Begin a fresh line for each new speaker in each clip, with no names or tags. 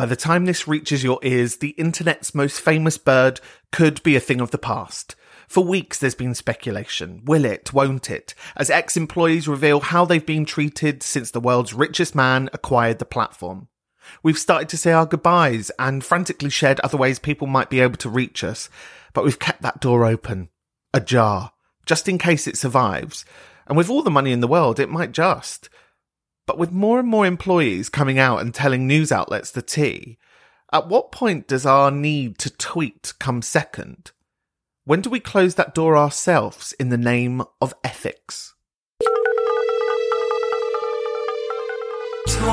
By the time this reaches your ears, the internet's most famous bird could be a thing of the past. For weeks, there's been speculation. Will it? Won't it? As ex employees reveal how they've been treated since the world's richest man acquired the platform. We've started to say our goodbyes and frantically shared other ways people might be able to reach us, but we've kept that door open, ajar, just in case it survives. And with all the money in the world, it might just. But with more and more employees coming out and telling news outlets the tea, at what point does our need to tweet come second? When do we close that door ourselves in the name of ethics?
Tone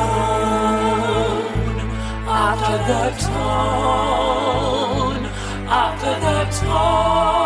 after the tone after the tone.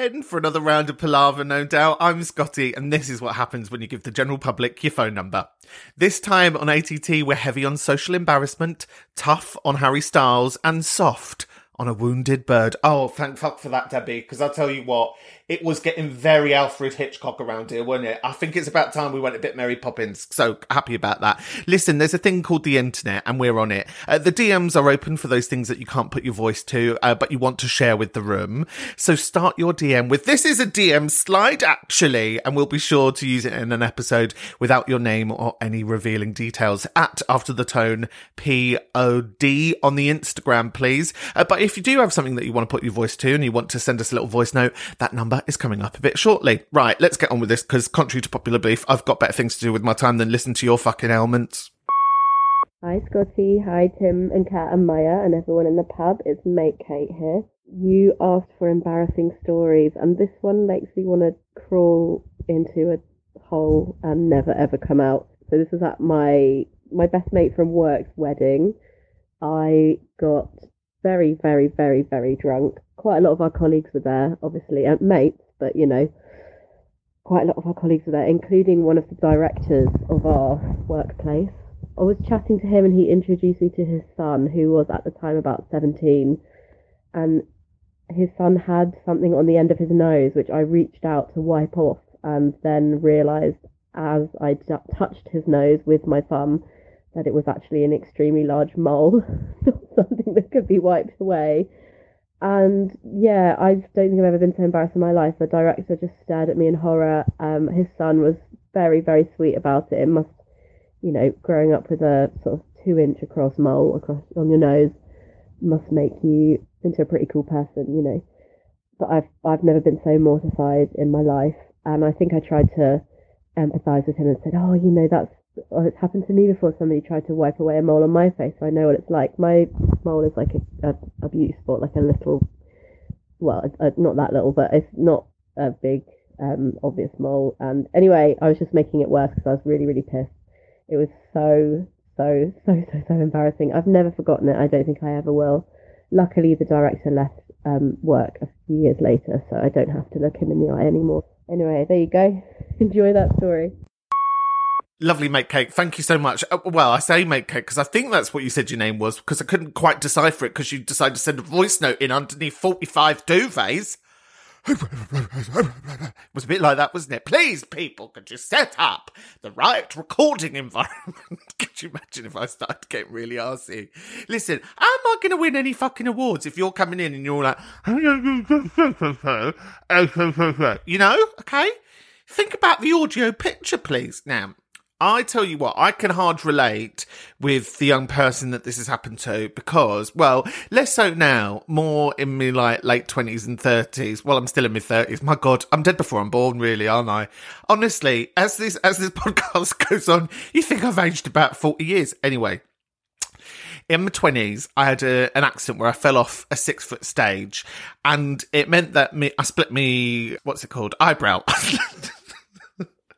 Again for another round of palaver, no doubt. I'm Scotty, and this is what happens when you give the general public your phone number. This time on ATT, we're heavy on social embarrassment, tough on Harry Styles, and soft on a wounded bird. Oh, thank fuck for that, Debbie, because I'll tell you what, it was getting very Alfred Hitchcock around here, wasn't it? I think it's about time we went a bit Mary Poppins, so happy about that. Listen, there's a thing called the internet, and we're on it. Uh, the DMs are open for those things that you can't put your voice to, uh, but you want to share with the room. So start your DM with, this is a DM slide, actually, and we'll be sure to use it in an episode without your name or any revealing details. At After the Tone, P-O-D on the Instagram, please. Uh, but if you do have something that you want to put your voice to and you want to send us a little voice note, that number is coming up a bit shortly. Right, let's get on with this because, contrary to popular belief, I've got better things to do with my time than listen to your fucking ailments.
Hi Scotty, hi Tim and Kat and Maya and everyone in the pub. It's Mate Kate here. You asked for embarrassing stories and this one makes me want to crawl into a hole and never ever come out. So this was at my my best mate from work's wedding. I got very, very, very, very drunk. Quite a lot of our colleagues were there, obviously, and mates, but you know, quite a lot of our colleagues were there, including one of the directors of our workplace. I was chatting to him and he introduced me to his son, who was at the time about 17. And his son had something on the end of his nose, which I reached out to wipe off and then realised as I d- touched his nose with my thumb that it was actually an extremely large mole, not something that could be wiped away. And yeah, I don't think I've ever been so embarrassed in my life. The director just stared at me in horror. Um, his son was very, very sweet about it. It must, you know, growing up with a sort of two inch across mole across on your nose must make you into a pretty cool person, you know. But I've I've never been so mortified in my life, and I think I tried to empathise with him and said, "Oh, you know, that's oh, it's happened to me before. Somebody tried to wipe away a mole on my face, so I know what it's like. My mole is like a, a, a beauty spot, like a little, well, uh, not that little, but it's not a big, um, obvious mole. And anyway, I was just making it worse because I was really, really pissed. It was so, so, so, so, so embarrassing. I've never forgotten it. I don't think I ever will. Luckily, the director left um, work a few years later, so I don't have to look him in the eye anymore. Anyway, there you go. Enjoy that story.
Lovely make cake. Thank you so much. Uh, well, I say make cake because I think that's what you said your name was because I couldn't quite decipher it because you decided to send a voice note in underneath 45 duvets. it was a bit like that, wasn't it? Please, people, could you set up the right recording environment? could you imagine if I started getting really arsy? Listen, am I going to win any fucking awards if you're coming in and you're like, you know, okay? Think about the audio picture, please. Now, I tell you what, I can hard relate with the young person that this has happened to because, well, less so now, more in my like late twenties and thirties. Well, I'm still in my thirties. My God, I'm dead before I'm born, really, aren't I? Honestly, as this as this podcast goes on, you think I've aged about forty years. Anyway, in my twenties, I had a, an accident where I fell off a six foot stage, and it meant that me I split me what's it called eyebrow.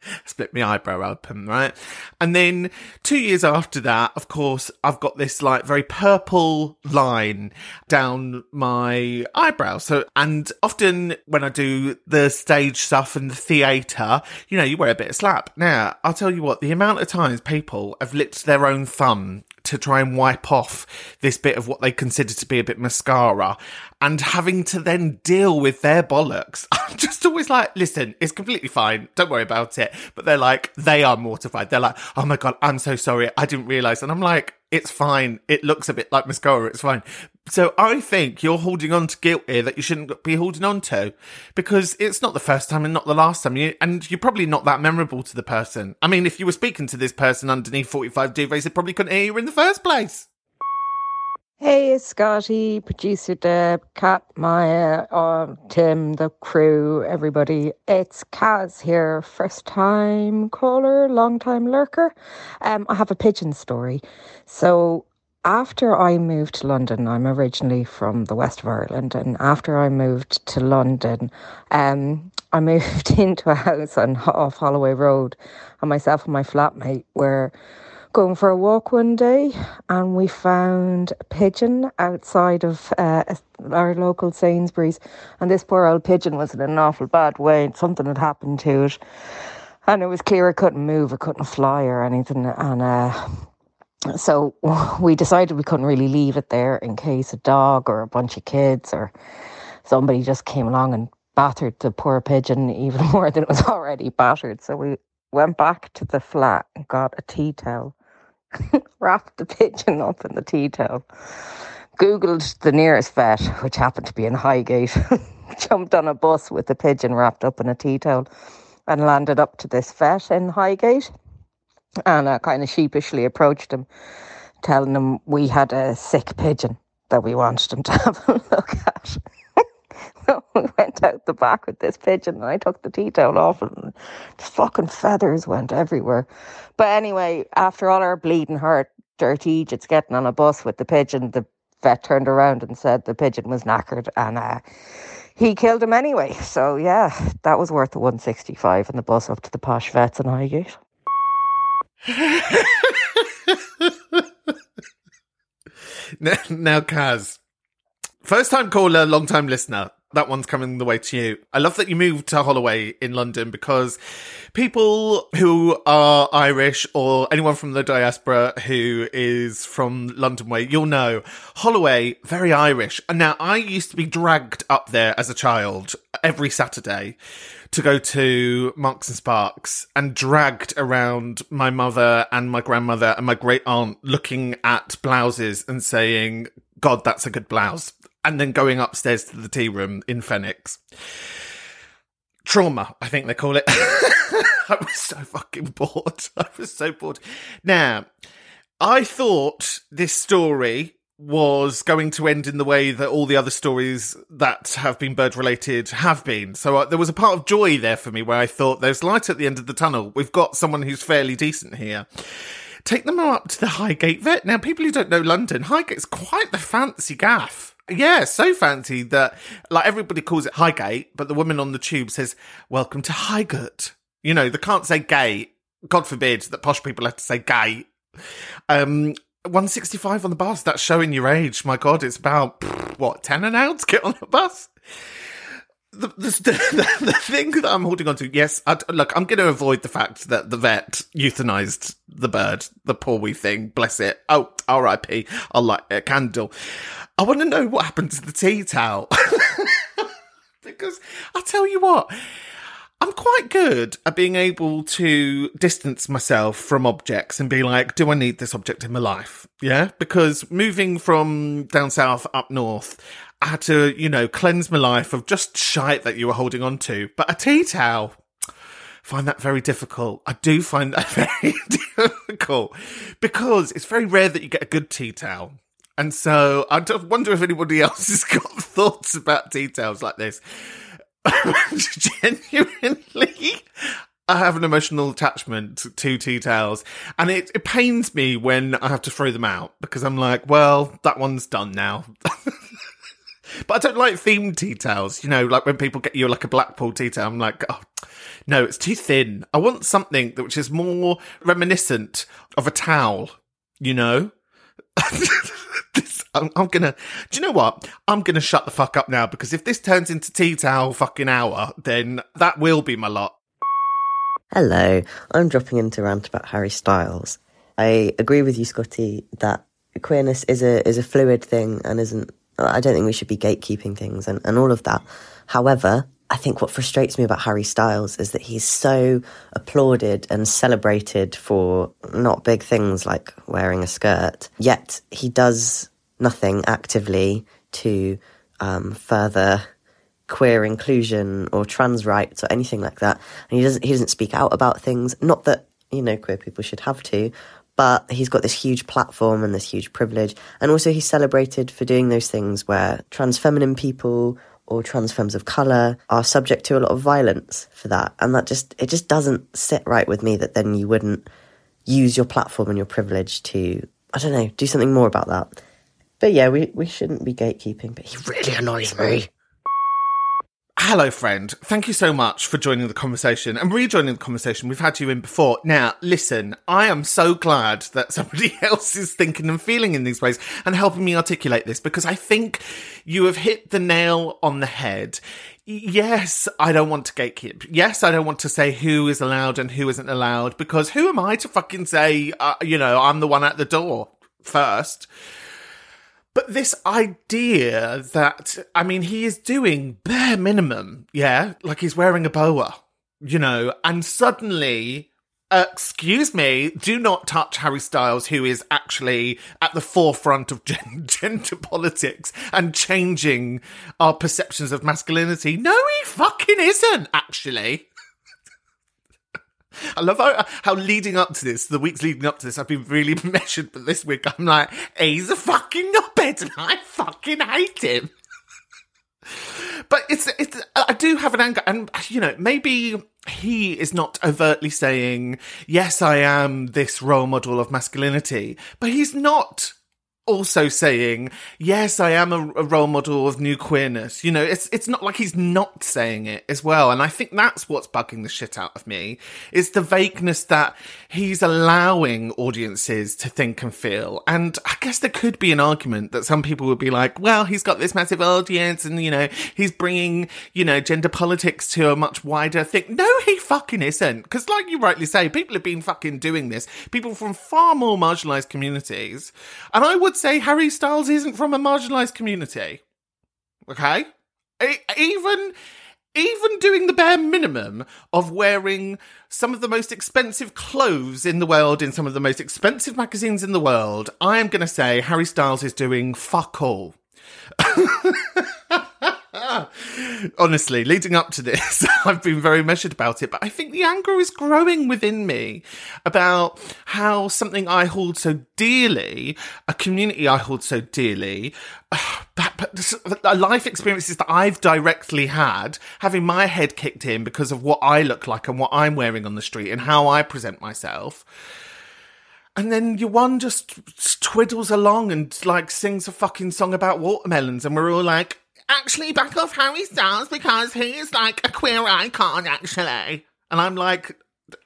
split my eyebrow open, right? And then two years after that, of course, I've got this like very purple line down my eyebrow. So, and often when I do the stage stuff and the theatre, you know, you wear a bit of slap. Now, I'll tell you what, the amount of times people have licked their own thumb to try and wipe off this bit of what they consider to be a bit mascara and having to then deal with their bollocks. I'm just always like, listen, it's completely fine. Don't worry about it. But they're like, they are mortified. They're like, oh my God, I'm so sorry. I didn't realize. And I'm like, it's fine. It looks a bit like mascara. It's fine. So I think you're holding on to guilt here that you shouldn't be holding on to because it's not the first time and not the last time. You, and you're probably not that memorable to the person. I mean, if you were speaking to this person underneath 45 duvets, they probably couldn't hear you in the first place.
Hey, Scotty, producer Deb, Kat, Maya, uh, Tim, the crew, everybody. It's Kaz here, first time caller, long time lurker. Um, I have a pigeon story. So, after I moved to London, I'm originally from the west of Ireland, and after I moved to London, um, I moved into a house on off Holloway Road, and myself and my flatmate were going for a walk one day and we found a pigeon outside of uh, our local Sainsbury's. And this poor old pigeon was in an awful bad way. Something had happened to it. And it was clear it couldn't move, it couldn't fly or anything. And uh, so we decided we couldn't really leave it there in case a dog or a bunch of kids or somebody just came along and battered the poor pigeon even more than it was already battered. So we went back to the flat and got a tea towel wrapped the pigeon up in the tea towel, Googled the nearest vet, which happened to be in Highgate, jumped on a bus with the pigeon wrapped up in a tea towel, and landed up to this vet in Highgate. And I kind of sheepishly approached him, telling him we had a sick pigeon that we wanted him to have a look at. So we went out the back with this pigeon and I took the tea towel off and the fucking feathers went everywhere. But anyway, after all our bleeding heart, dirty just getting on a bus with the pigeon, the vet turned around and said the pigeon was knackered and uh, he killed him anyway. So yeah, that was worth the 165 and the bus up to the posh vets in Highgate.
now, now, Kaz, first time caller, long time listener that one's coming the way to you. I love that you moved to Holloway in London because people who are Irish or anyone from the diaspora who is from London way, you'll know Holloway, very Irish. And now I used to be dragged up there as a child every Saturday to go to Marks and Sparks and dragged around my mother and my grandmother and my great aunt looking at blouses and saying, God, that's a good blouse and then going upstairs to the tea room in Phoenix. Trauma, I think they call it. I was so fucking bored. I was so bored. Now, I thought this story was going to end in the way that all the other stories that have been bird related have been. So uh, there was a part of joy there for me where I thought there's light at the end of the tunnel. We've got someone who's fairly decent here. Take them up to the Highgate Vet. Now, people who don't know London, Highgate's quite the fancy gaff. Yeah, so fancy that like everybody calls it Highgate, but the woman on the tube says, "Welcome to Highgate." You know, they can't say gay. God forbid that posh people have to say gay. Um, 165 on the bus. That's showing your age. My God, it's about, what, 10 an to get on the bus? The, the, the, the thing that I'm holding on to, yes, I, look, I'm going to avoid the fact that the vet euthanized the bird, the poor wee thing, bless it. Oh, RIP, I'll light a candle. I want to know what happened to the tea towel. because I'll tell you what, I'm quite good at being able to distance myself from objects and be like, do I need this object in my life? Yeah. Because moving from down south up north, I had to, you know, cleanse my life of just shite that you were holding on to. But a tea towel, find that very difficult. I do find that very difficult because it's very rare that you get a good tea towel. And so I wonder if anybody else has got thoughts about details like this. Genuinely, I have an emotional attachment to tea towels, and it, it pains me when I have to throw them out because I'm like, well, that one's done now. but I don't like themed tea towels. You know, like when people get you like a Blackpool tea towel, I'm like, oh, no, it's too thin. I want something that which is more reminiscent of a towel. You know. I'm, I'm, gonna. Do you know what? I'm gonna shut the fuck up now because if this turns into tea towel fucking hour, then that will be my lot.
Hello, I'm dropping in to rant about Harry Styles. I agree with you, Scotty, that queerness is a is a fluid thing and isn't. I don't think we should be gatekeeping things and, and all of that. However, I think what frustrates me about Harry Styles is that he's so applauded and celebrated for not big things like wearing a skirt, yet he does nothing actively to um, further queer inclusion or trans rights or anything like that. And he doesn't he doesn't speak out about things. Not that you know queer people should have to, but he's got this huge platform and this huge privilege. And also he's celebrated for doing those things where trans feminine people or trans femmes of colour are subject to a lot of violence for that. And that just it just doesn't sit right with me that then you wouldn't use your platform and your privilege to I don't know, do something more about that. But yeah, we, we shouldn't be gatekeeping, but he really annoys me.
Hello, friend. Thank you so much for joining the conversation and rejoining the conversation. We've had you in before. Now, listen, I am so glad that somebody else is thinking and feeling in these ways and helping me articulate this because I think you have hit the nail on the head. Yes, I don't want to gatekeep. Yes, I don't want to say who is allowed and who isn't allowed because who am I to fucking say, uh, you know, I'm the one at the door first. But this idea that, I mean, he is doing bare minimum, yeah? Like he's wearing a boa, you know, and suddenly, uh, excuse me, do not touch Harry Styles, who is actually at the forefront of gen- gender politics and changing our perceptions of masculinity. No, he fucking isn't, actually. I love how, how leading up to this, the weeks leading up to this, I've been really measured. But this week, I'm like, he's a fucking knobhead, and I fucking hate him. but it's it's I do have an anger, and you know maybe he is not overtly saying yes, I am this role model of masculinity, but he's not also saying, yes, I am a, a, role model of new queerness. You know, it's, it's not like he's not saying it as well. And I think that's what's bugging the shit out of me is the vagueness that he's allowing audiences to think and feel. And I guess there could be an argument that some people would be like, well, he's got this massive audience and, you know, he's bringing, you know, gender politics to a much wider thing. No, he fucking isn't. Cause like you rightly say, people have been fucking doing this. People from far more marginalized communities. And I would would say Harry Styles isn't from a marginalized community. Okay? Even even doing the bare minimum of wearing some of the most expensive clothes in the world in some of the most expensive magazines in the world, I am going to say Harry Styles is doing fuck all. Honestly, leading up to this, I've been very measured about it, but I think the anger is growing within me about how something I hold so dearly, a community I hold so dearly, life experiences that I've directly had, having my head kicked in because of what I look like and what I'm wearing on the street and how I present myself. And then your one just twiddles along and like sings a fucking song about watermelons, and we're all like, actually back off Harry Styles because he is like a queer icon, actually. And I'm like,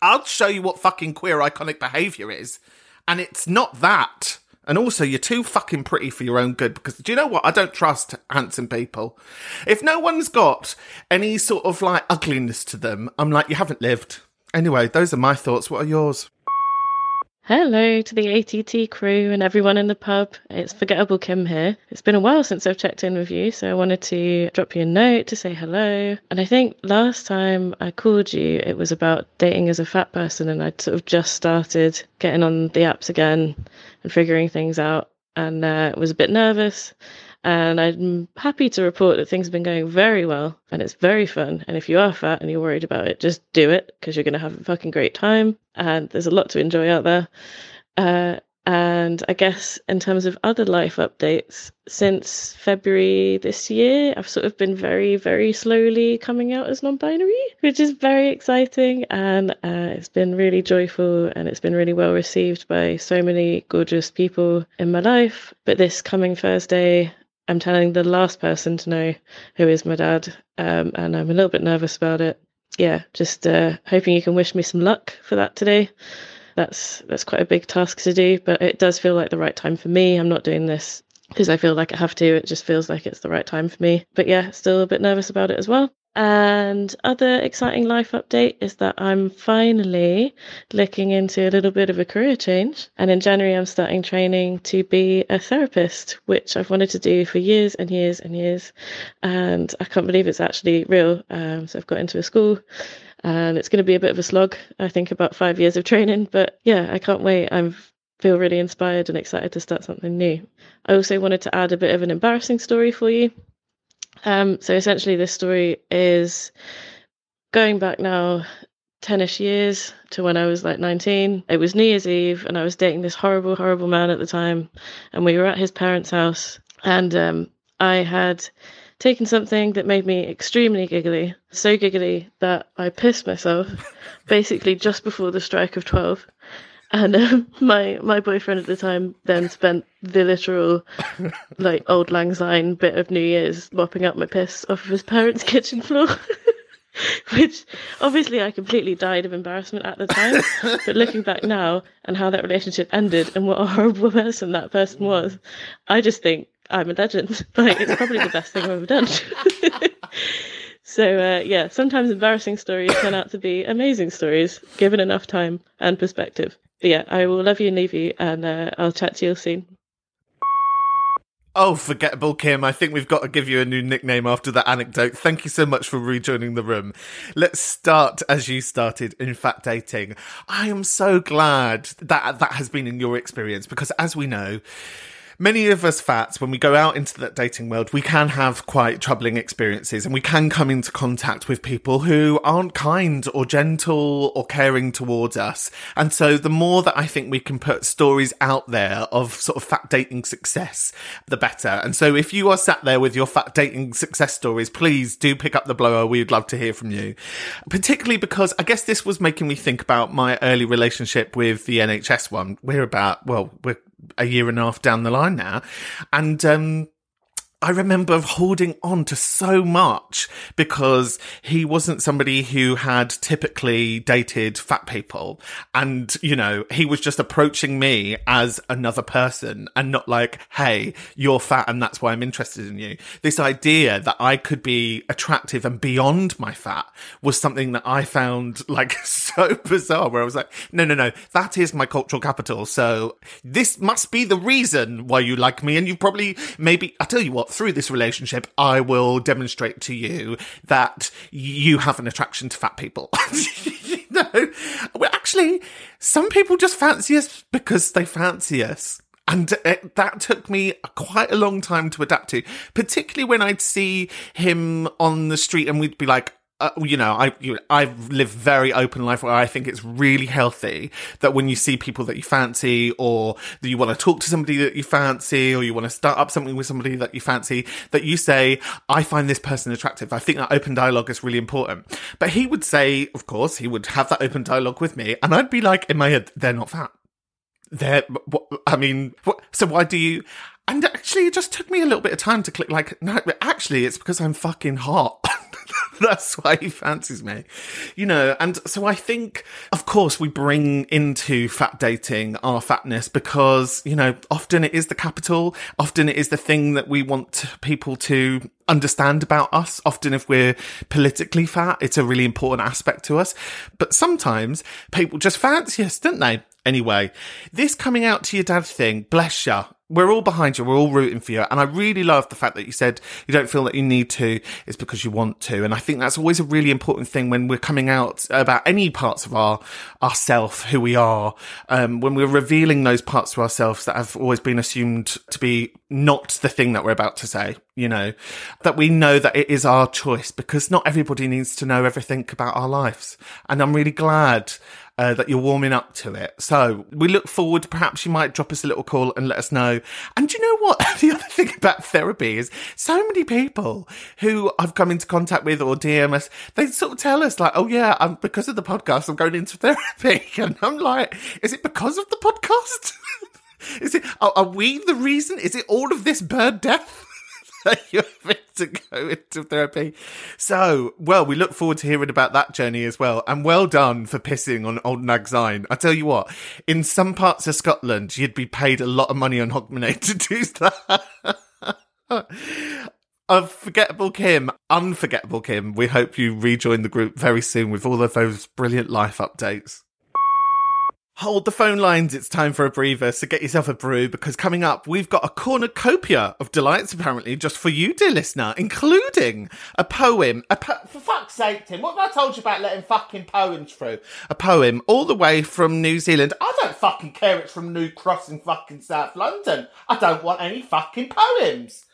I'll show you what fucking queer iconic behavior is. And it's not that. And also, you're too fucking pretty for your own good because do you know what? I don't trust handsome people. If no one's got any sort of like ugliness to them, I'm like, you haven't lived. Anyway, those are my thoughts. What are yours?
Hello to the ATT crew and everyone in the pub. It's Forgettable Kim here. It's been a while since I've checked in with you, so I wanted to drop you a note to say hello. And I think last time I called you, it was about dating as a fat person, and I'd sort of just started getting on the apps again and figuring things out, and uh, was a bit nervous. And I'm happy to report that things have been going very well and it's very fun. And if you are fat and you're worried about it, just do it because you're going to have a fucking great time. And there's a lot to enjoy out there. Uh, and I guess in terms of other life updates, since February this year, I've sort of been very, very slowly coming out as non binary, which is very exciting. And uh, it's been really joyful and it's been really well received by so many gorgeous people in my life. But this coming Thursday, I'm telling the last person to know who is my dad, um, and I'm a little bit nervous about it. Yeah, just uh, hoping you can wish me some luck for that today. That's that's quite a big task to do, but it does feel like the right time for me. I'm not doing this because I feel like I have to. It just feels like it's the right time for me. But yeah, still a bit nervous about it as well. And other exciting life update is that I'm finally looking into a little bit of a career change. And in January, I'm starting training to be a therapist, which I've wanted to do for years and years and years. And I can't believe it's actually real. Um, so I've got into a school and it's going to be a bit of a slog. I think about five years of training, but yeah, I can't wait. I'm feel really inspired and excited to start something new. I also wanted to add a bit of an embarrassing story for you. Um, so essentially, this story is going back now 10ish years to when I was like 19. It was New Year's Eve, and I was dating this horrible, horrible man at the time. And we were at his parents' house, and um, I had taken something that made me extremely giggly. So giggly that I pissed myself basically just before the strike of 12. And um, my my boyfriend at the time then spent the literal like auld lang syne bit of New Year's mopping up my piss off of his parents' kitchen floor. Which obviously I completely died of embarrassment at the time. but looking back now and how that relationship ended and what a horrible person that person was, I just think I'm a legend. Like it's probably the best thing I've ever done. so uh, yeah, sometimes embarrassing stories turn out to be amazing stories given enough time and perspective. But yeah, I will love you and leave you, and uh, I'll chat to you soon.
Oh, forgettable Kim. I think we've got to give you a new nickname after that anecdote. Thank you so much for rejoining the room. Let's start as you started, in fact, dating. I am so glad that that has been in your experience because, as we know, many of us fats, when we go out into that dating world, we can have quite troubling experiences and we can come into contact with people who aren't kind or gentle or caring towards us. And so the more that I think we can put stories out there of sort of fat dating success, the better. And so if you are sat there with your fat dating success stories, please do pick up the blower. We'd love to hear from you. Particularly because I guess this was making me think about my early relationship with the NHS one. We're about, well, we're a year and a half down the line now. And um, I remember holding on to so much because he wasn't somebody who had typically dated fat people. And, you know, he was just approaching me as another person and not like, Hey, you're fat and that's why I'm interested in you. This idea that I could be attractive and beyond my fat was something that I found like so bizarre where I was like, no, no, no, that is my cultural capital. So this must be the reason why you like me. And you probably, maybe, I tell you what, through this relationship, I will demonstrate to you that you have an attraction to fat people. no, well, actually, some people just fancy us because they fancy us. And it, that took me quite a long time to adapt to, particularly when I'd see him on the street and we'd be like, uh, you know, I you, I've lived very open life where I think it's really healthy that when you see people that you fancy, or that you want to talk to somebody that you fancy, or you want to start up something with somebody that you fancy, that you say, "I find this person attractive." I think that open dialogue is really important. But he would say, of course, he would have that open dialogue with me, and I'd be like, in my head, "They're not fat." They're. I mean, so why do you? And actually, it just took me a little bit of time to click. Like, no, actually, it's because I'm fucking hot. That's why he fancies me. You know, and so I think, of course, we bring into fat dating our fatness because, you know, often it is the capital. Often it is the thing that we want people to understand about us. Often if we're politically fat, it's a really important aspect to us. But sometimes people just fancy us, don't they? Anyway, this coming out to your dad thing, bless you we're all behind you. We're all rooting for you. And I really love the fact that you said you don't feel that you need to. It's because you want to. And I think that's always a really important thing when we're coming out about any parts of our, ourself, who we are, um, when we're revealing those parts to ourselves that have always been assumed to be not the thing that we're about to say, you know, that we know that it is our choice because not everybody needs to know everything about our lives. And I'm really glad uh, that you're warming up to it. So we look forward. Perhaps you might drop us a little call and let us know. And you know what? the other thing about therapy is so many people who I've come into contact with or DM us, they sort of tell us like, oh yeah, I'm, because of the podcast, I'm going into therapy. And I'm like, is it because of the podcast? is it, are, are we the reason? Is it all of this bird death? you're fit to go into therapy. So, well, we look forward to hearing about that journey as well. And well done for pissing on Old Nag Syne. I tell you what, in some parts of Scotland, you'd be paid a lot of money on Hogmanay to do that. Of Forgettable Kim, Unforgettable Kim, we hope you rejoin the group very soon with all of those brilliant life updates. Hold the phone lines. It's time for a breather. So get yourself a brew because coming up, we've got a cornucopia of delights apparently just for you, dear listener, including a poem. A po- for fuck's sake, Tim, what have I told you about letting fucking poems through? A poem all the way from New Zealand. I don't fucking care. It's from New Cross in fucking South London. I don't want any fucking poems.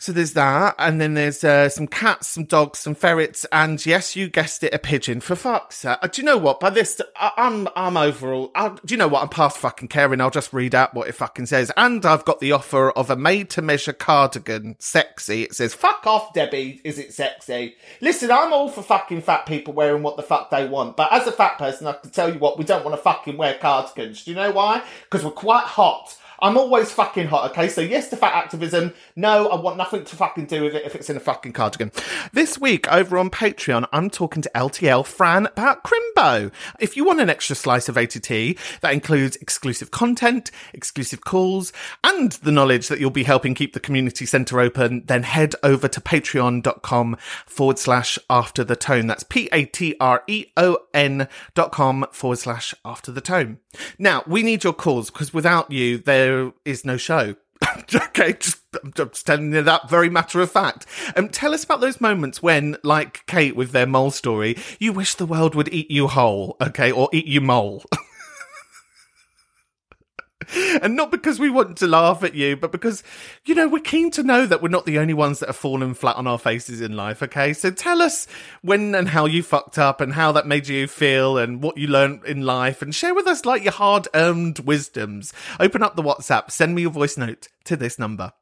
So there's that, and then there's uh, some cats, some dogs, some ferrets, and yes, you guessed it, a pigeon. For fuck's sake! Uh, do you know what? By this, I, I'm I'm overall. I, do you know what? I'm past fucking caring. I'll just read out what it fucking says. And I've got the offer of a made-to-measure cardigan, sexy. It says, "Fuck off, Debbie. Is it sexy?" Listen, I'm all for fucking fat people wearing what the fuck they want, but as a fat person, I can tell you what, we don't want to fucking wear cardigans. Do you know why? Because we're quite hot I'm always fucking hot, okay? So yes to fat activism. No, I want nothing to fucking do with it if it's in a fucking cardigan. This week over on Patreon, I'm talking to LTL Fran about Crimbo. If you want an extra slice of ATT, that includes exclusive content, exclusive calls, and the knowledge that you'll be helping keep the community centre open, then head over to patreon.com forward slash after the tone. That's P-A-T-R-E-O-N dot com forward slash after the tone. Now, we need your calls because without you, there is no show. okay, just, I'm just telling you that very matter of fact. Um, tell us about those moments when, like Kate with their mole story, you wish the world would eat you whole, okay, or eat you mole. and not because we want to laugh at you, but because, you know, we're keen to know that we're not the only ones that have fallen flat on our faces in life, okay? So tell us when and how you fucked up and how that made you feel and what you learned in life and share with us like your hard earned wisdoms. Open up the WhatsApp, send me your voice note to this number.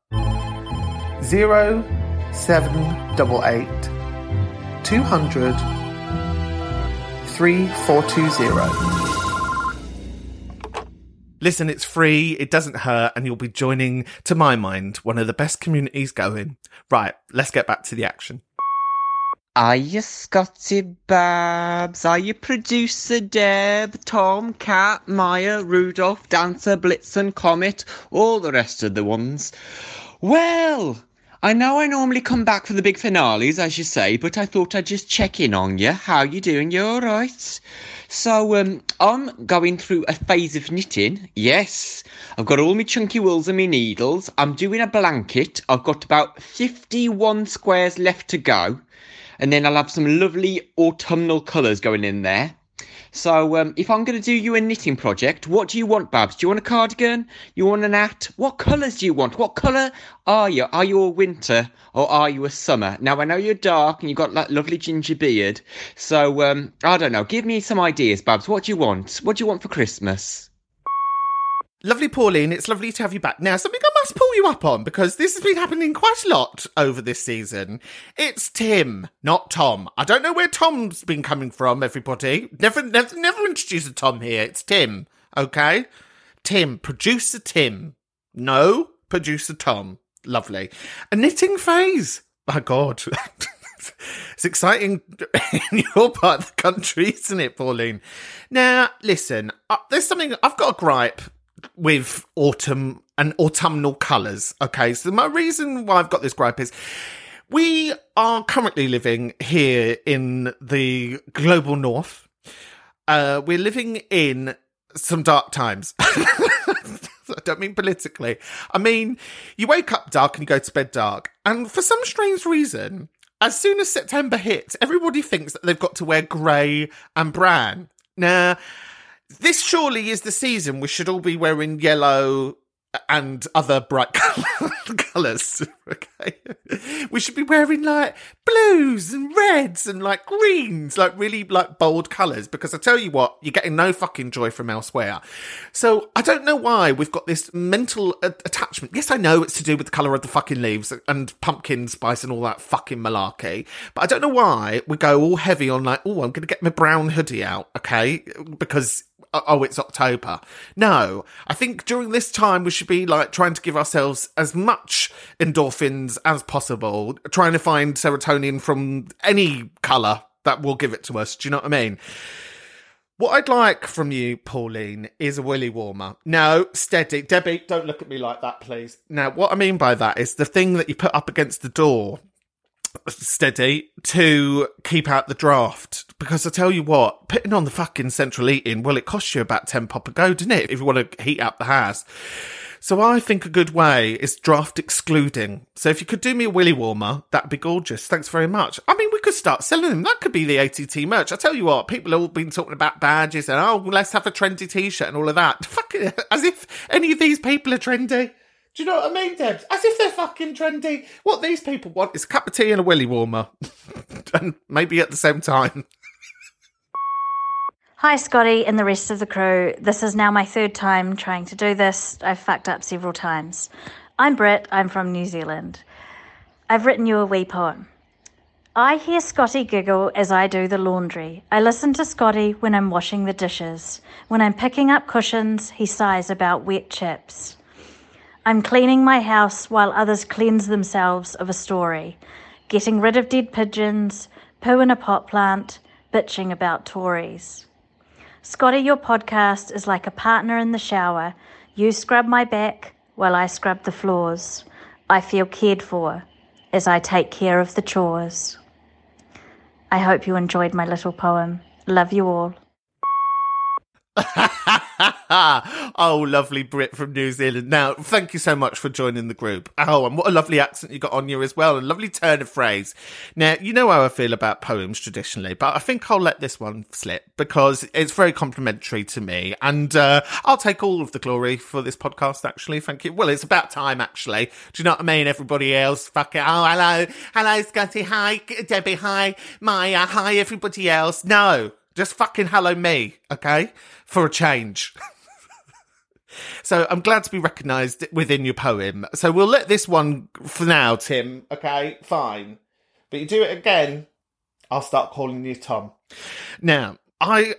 Zero seven double eight two hundred three four two zero. Listen, it's free, it doesn't hurt, and you'll be joining, to my mind, one of the best communities going. Right, let's get back to the action.
Are you Scotty Babs? Are you producer Deb, Tom, Kat, Maya, Rudolph, Dancer, Blitzen, Comet, all the rest of the ones? Well, I know I normally come back for the big finales, as you say, but I thought I'd just check in on you. How you doing? You alright? So, um, I'm going through a phase of knitting. Yes, I've got all my chunky wools and my needles. I'm doing a blanket. I've got about 51 squares left to go. And then I'll have some lovely autumnal colours going in there. So, um, if I'm going to do you a knitting project, what do you want, Babs? Do you want a cardigan? You want an hat? What colours do you want? What colour are you? Are you a winter or are you a summer? Now, I know you're dark and you've got that lovely ginger beard. So, um, I don't know. Give me some ideas, Babs. What do you want? What do you want for Christmas?
Lovely, Pauline. It's lovely to have you back. Now, something I must pull you up on because this has been happening quite a lot over this season. It's Tim, not Tom. I don't know where Tom's been coming from, everybody. Never, never, never introduce a Tom here. It's Tim, okay? Tim, producer Tim. No, producer Tom. Lovely. A knitting phase. My God. it's exciting in your part of the country, isn't it, Pauline? Now, listen, uh, there's something I've got a gripe with autumn and autumnal colours. Okay, so my reason why I've got this gripe is we are currently living here in the global north. Uh, we're living in some dark times. I don't mean politically. I mean, you wake up dark and you go to bed dark. And for some strange reason, as soon as September hits, everybody thinks that they've got to wear grey and brown. Now, this surely is the season we should all be wearing yellow and other bright colours. Okay, we should be wearing like blues and reds and like greens, like really like bold colours. Because I tell you what, you're getting no fucking joy from elsewhere. So I don't know why we've got this mental a- attachment. Yes, I know it's to do with the colour of the fucking leaves and pumpkin spice and all that fucking malarkey. But I don't know why we go all heavy on like, oh, I'm going to get my brown hoodie out, okay? Because Oh, oh, it's October. No, I think during this time we should be like trying to give ourselves as much endorphins as possible, trying to find serotonin from any colour that will give it to us. Do you know what I mean? What I'd like from you, Pauline, is a willy warmer. No, steady. Debbie, don't look at me like that, please. Now, what I mean by that is the thing that you put up against the door steady to keep out the draft. Because I tell you what, putting on the fucking central heating, well, it costs you about 10 pop a go, doesn't it? If you want to heat up the house. So I think a good way is draft excluding. So if you could do me a willy warmer, that'd be gorgeous. Thanks very much. I mean, we could start selling them. That could be the ATT merch. I tell you what, people have all been talking about badges and oh, let's have a trendy t-shirt and all of that. Fuck it, as if any of these people are trendy. Do you know what I mean, Debs? As if they're fucking trendy. What these people want is a cup of tea and a willy warmer. and maybe at the same time.
Hi, Scotty and the rest of the crew. This is now my third time trying to do this. I've fucked up several times. I'm Brit, I'm from New Zealand. I've written you a wee poem. I hear Scotty giggle as I do the laundry. I listen to Scotty when I'm washing the dishes. When I'm picking up cushions, he sighs about wet chips. I'm cleaning my house while others cleanse themselves of a story, getting rid of dead pigeons, poo in a pot plant, bitching about Tories. Scotty, your podcast is like a partner in the shower. You scrub my back while I scrub the floors. I feel cared for as I take care of the chores. I hope you enjoyed my little poem. Love you all.
oh, lovely Brit from New Zealand. Now, thank you so much for joining the group. Oh, and what a lovely accent you got on you as well, and lovely turn of phrase. Now, you know how I feel about poems traditionally, but I think I'll let this one slip because it's very complimentary to me, and uh, I'll take all of the glory for this podcast. Actually, thank you. Well, it's about time. Actually, do you know what I mean? Everybody else, fuck it. Oh, hello, hello, Scotty. Hi, Debbie. Hi, Maya. Hi, everybody else. No, just fucking hello me, okay? For a change. so I'm glad to be recognised within your poem. So we'll let this one for now, Tim. Okay, fine. But you do it again, I'll start calling you Tom. Now, I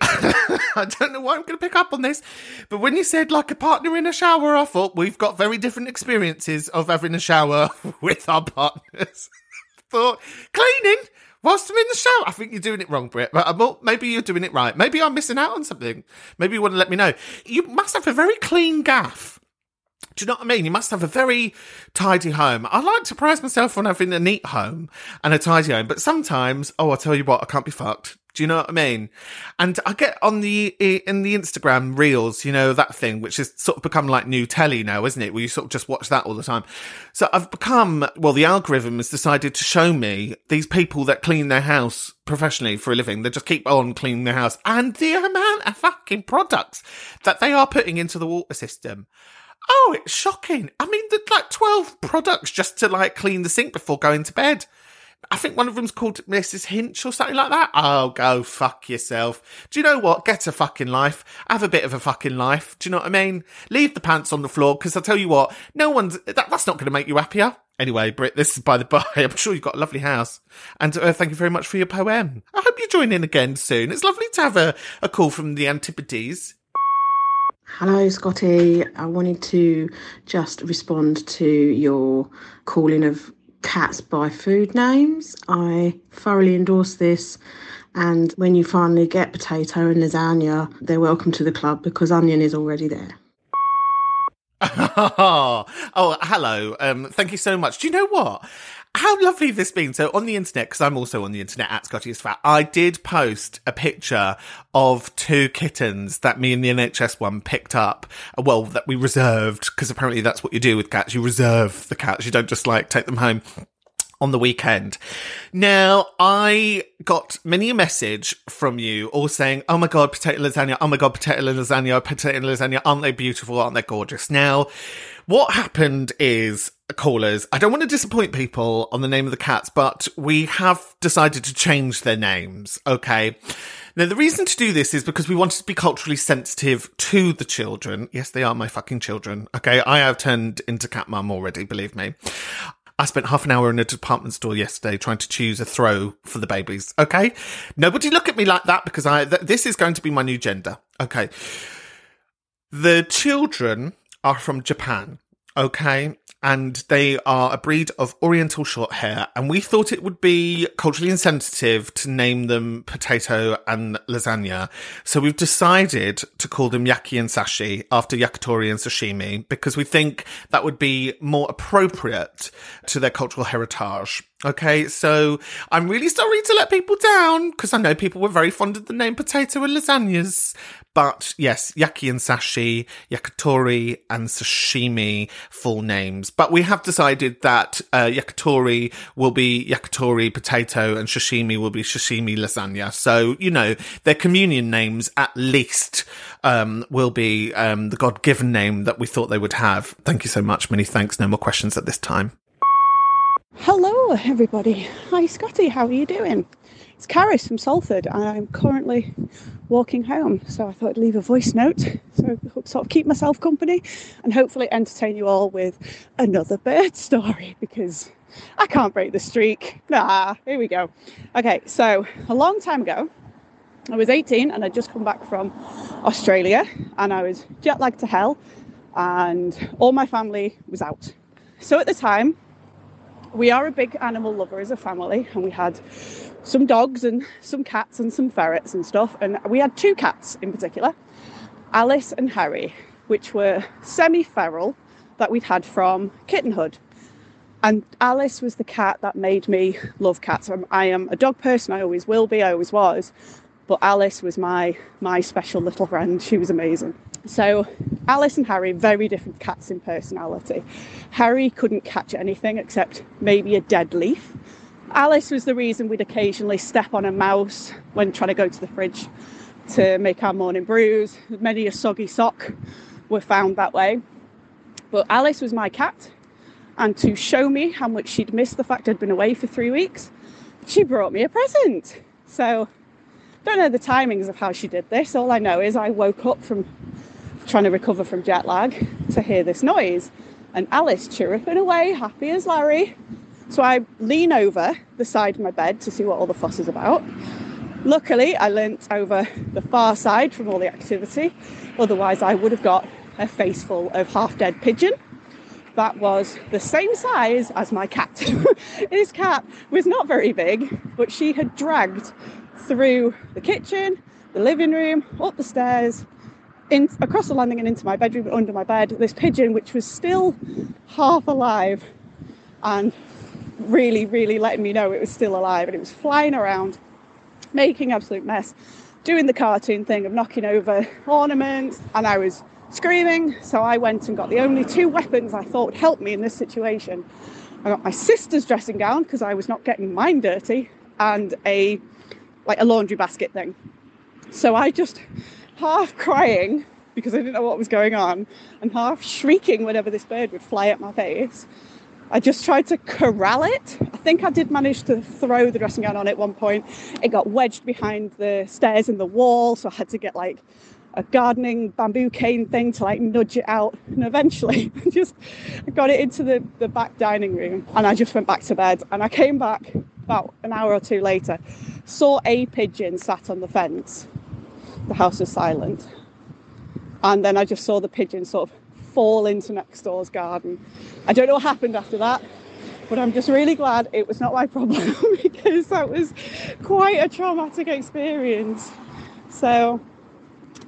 I don't know why I'm going to pick up on this, but when you said like a partner in a shower, I thought we've got very different experiences of having a shower with our partners. thought cleaning whilst I'm in the show. I think you're doing it wrong, Britt. But maybe you're doing it right. Maybe I'm missing out on something. Maybe you want to let me know. You must have a very clean gaff. Do you know what I mean? You must have a very tidy home. I like to prize myself on having a neat home and a tidy home, but sometimes, oh, I'll tell you what, I can't be fucked. Do you know what I mean? And I get on the in the Instagram reels, you know that thing, which has sort of become like new telly now, isn't it? Where you sort of just watch that all the time. So I've become well, the algorithm has decided to show me these people that clean their house professionally for a living. They just keep on cleaning their house, and the amount of fucking products that they are putting into the water system. Oh, it's shocking. I mean, there's like 12 products just to like clean the sink before going to bed. I think one of them's called Mrs. Hinch or something like that. Oh, go fuck yourself. Do you know what? Get a fucking life. Have a bit of a fucking life. Do you know what I mean? Leave the pants on the floor because I tell you what, no one's, that, that's not going to make you happier. Anyway, Britt, this is by the by. I'm sure you've got a lovely house. And uh, thank you very much for your poem. I hope you join in again soon. It's lovely to have a, a call from the Antipodes.
Hello, Scotty. I wanted to just respond to your calling of cats by food names. I thoroughly endorse this. And when you finally get potato and lasagna, they're welcome to the club because onion is already there.
oh, hello. Um, thank you so much. Do you know what? How lovely this been. So on the internet, because I'm also on the internet at Scotty is Fat, I did post a picture of two kittens that me and the NHS one picked up. Uh, well, that we reserved, because apparently that's what you do with cats. You reserve the cats. You don't just like take them home on the weekend. Now, I got many a message from you all saying, Oh my God, potato lasagna. Oh my God, potato lasagna, potato lasagna. Aren't they beautiful? Aren't they gorgeous? Now, what happened is, callers, I don't want to disappoint people on the name of the cats, but we have decided to change their names. Okay. Now, the reason to do this is because we wanted to be culturally sensitive to the children. Yes, they are my fucking children. Okay. I have turned into cat mum already, believe me. I spent half an hour in a department store yesterday trying to choose a throw for the babies. Okay. Nobody look at me like that because I, th- this is going to be my new gender. Okay. The children are from Japan. Okay. And they are a breed of Oriental short hair. And we thought it would be culturally insensitive to name them potato and lasagna. So we've decided to call them yaki and sashi after yakitori and sashimi because we think that would be more appropriate to their cultural heritage. Okay, so I'm really sorry to let people down because I know people were very fond of the name potato and lasagnas. But yes, yaki and sashi, yakitori and sashimi, full names. But we have decided that uh, yakitori will be yakitori potato and sashimi will be sashimi lasagna. So, you know, their communion names at least um, will be um, the God given name that we thought they would have. Thank you so much. Many thanks. No more questions at this time.
Hello, everybody. Hi, Scotty. How are you doing? It's Caris from Salford, and I'm currently walking home. So I thought I'd leave a voice note, so sort of keep myself company, and hopefully entertain you all with another bird story because I can't break the streak. Nah, here we go. Okay, so a long time ago, I was 18 and I'd just come back from Australia, and I was jet lagged to hell, and all my family was out. So at the time, we are a big animal lover as a family, and we had some dogs and some cats and some ferrets and stuff. And we had two cats in particular, Alice and Harry, which were semi feral that we'd had from kittenhood. And Alice was the cat that made me love cats. I'm, I am a dog person, I always will be, I always was. But Alice was my my special little friend. She was amazing. So Alice and Harry, very different cats in personality. Harry couldn't catch anything except maybe a dead leaf. Alice was the reason we'd occasionally step on a mouse when trying to go to the fridge to make our morning brews. Many a soggy sock were found that way. But Alice was my cat, and to show me how much she'd missed the fact I'd been away for three weeks, she brought me a present. So, don't know the timings of how she did this. All I know is I woke up from trying to recover from jet lag to hear this noise, and Alice chirruping away, happy as Larry. So I lean over the side of my bed to see what all the fuss is about. Luckily, I leant over the far side from all the activity, otherwise, I would have got a face full of half dead pigeon. That was the same size as my cat. His cat was not very big, but she had dragged through the kitchen, the living room, up the stairs, in, across the landing and into my bedroom, under my bed, this pigeon, which was still half alive and really, really letting me know it was still alive. And it was flying around, making absolute mess, doing the cartoon thing of knocking over ornaments. And I was screaming. So I went and got the only two weapons I thought would help me in this situation. I got my sister's dressing gown because I was not getting mine dirty, and a like a laundry basket thing. So I just half crying because I didn't know what was going on, and half shrieking whenever this bird would fly at my face. I just tried to corral it. I think I did manage to throw the dressing gown on at one point. It got wedged behind the stairs in the wall, so I had to get like a gardening bamboo cane thing to like nudge it out. And eventually, I just got it into the, the back dining room and I just went back to bed. And I came back about an hour or two later, saw a pigeon sat on the fence. The house was silent. And then I just saw the pigeon sort of fall into next door's garden. I don't know what happened after that. but I'm just really glad it was not my problem because that was quite a traumatic experience. So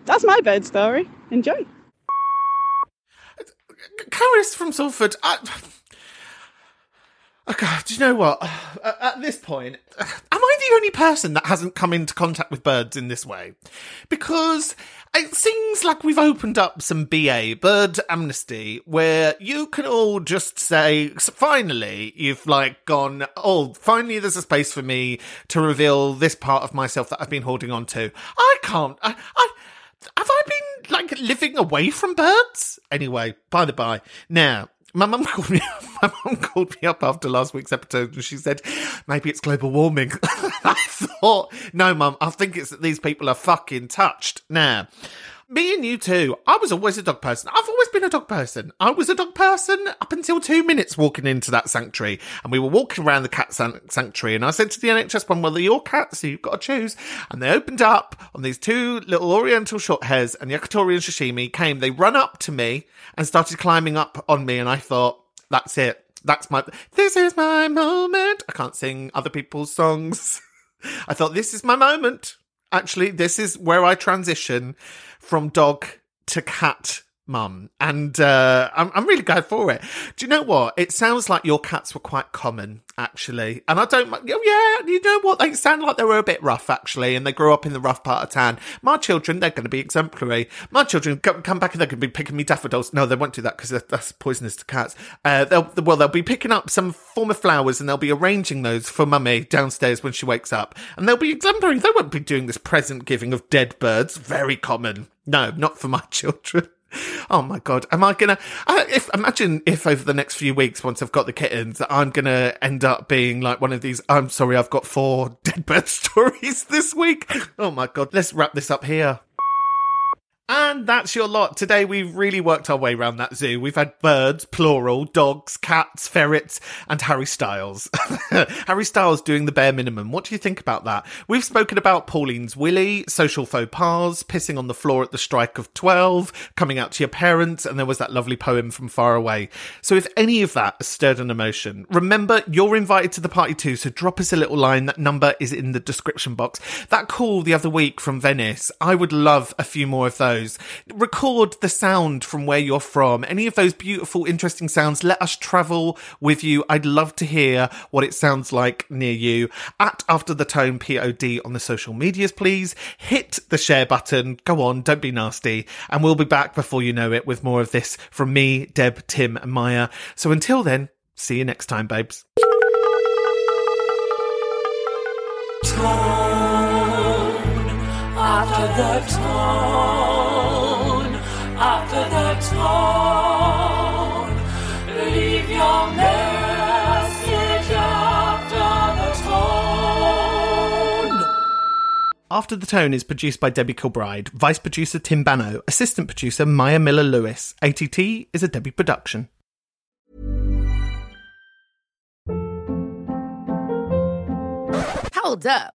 that's my bird story. Enjoy.
Caris from Salford. I... Okay, do you know what? At at this point, uh, am I the only person that hasn't come into contact with birds in this way? Because it seems like we've opened up some BA, bird amnesty, where you can all just say, finally, you've like gone, oh, finally there's a space for me to reveal this part of myself that I've been holding on to. I can't, I, I, have I been like living away from birds? Anyway, by the by. Now, my mum called me. My mum called me up after last week's episode, and she said maybe it's global warming. I thought, no, mum, I think it's that these people are fucking touched. Now, me and you too. I was always a dog person. I've always been a dog person. I was a dog person up until two minutes walking into that sanctuary, and we were walking around the cat san- sanctuary, and I said to the NHS one, "Well, they're your cats, so you've got to choose." And they opened up on these two little Oriental short hairs, and Yakitori and Shishimi came. They run up to me and started climbing up on me, and I thought, "That's it. That's my. This is my moment." I can't sing other people's songs. I thought, "This is my moment." Actually, this is where I transition from dog to cat mum and uh I'm, I'm really glad for it. Do you know what? It sounds like your cats were quite common actually and i don't oh yeah you know what? They sound like they were a bit rough actually and they grew up in the rough part of town. My children they're going to be exemplary. My children co- come back and they're going to be picking me daffodils. No they won't do that because that's poisonous to cats. Uh they'll well they'll be picking up some form of flowers and they'll be arranging those for mummy downstairs when she wakes up. And they'll be exemplary. They won't be doing this present giving of dead birds. Very common. No not for my children Oh my god, am I gonna? Uh, if imagine if over the next few weeks, once I've got the kittens, I'm gonna end up being like one of these. I'm sorry, I've got four dead bird stories this week. Oh my god, let's wrap this up here. And that's your lot. Today we've really worked our way around that zoo. We've had birds, plural, dogs, cats, ferrets, and Harry Styles. Harry Styles doing the bare minimum. What do you think about that? We've spoken about Pauline's Willy, social faux pas, pissing on the floor at the strike of 12, coming out to your parents, and there was that lovely poem from far away. So if any of that has stirred an emotion, remember you're invited to the party too, so drop us a little line. That number is in the description box. That call the other week from Venice, I would love a few more of those. Record the sound from where you're from. Any of those beautiful, interesting sounds, let us travel with you. I'd love to hear what it sounds like near you. At After the Tone POD on the social medias, please. Hit the share button. Go on, don't be nasty. And we'll be back before you know it with more of this from me, Deb, Tim, and Maya. So until then, see you next time, babes.
Tone after the tone, after the tone. Leave your message after the tone.
After the Tone is produced by Debbie Kilbride, Vice Producer Tim Bano, Assistant Producer Maya Miller Lewis. ATT is a Debbie production.
Hold up.